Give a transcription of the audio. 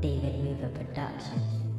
David Weaver Productions.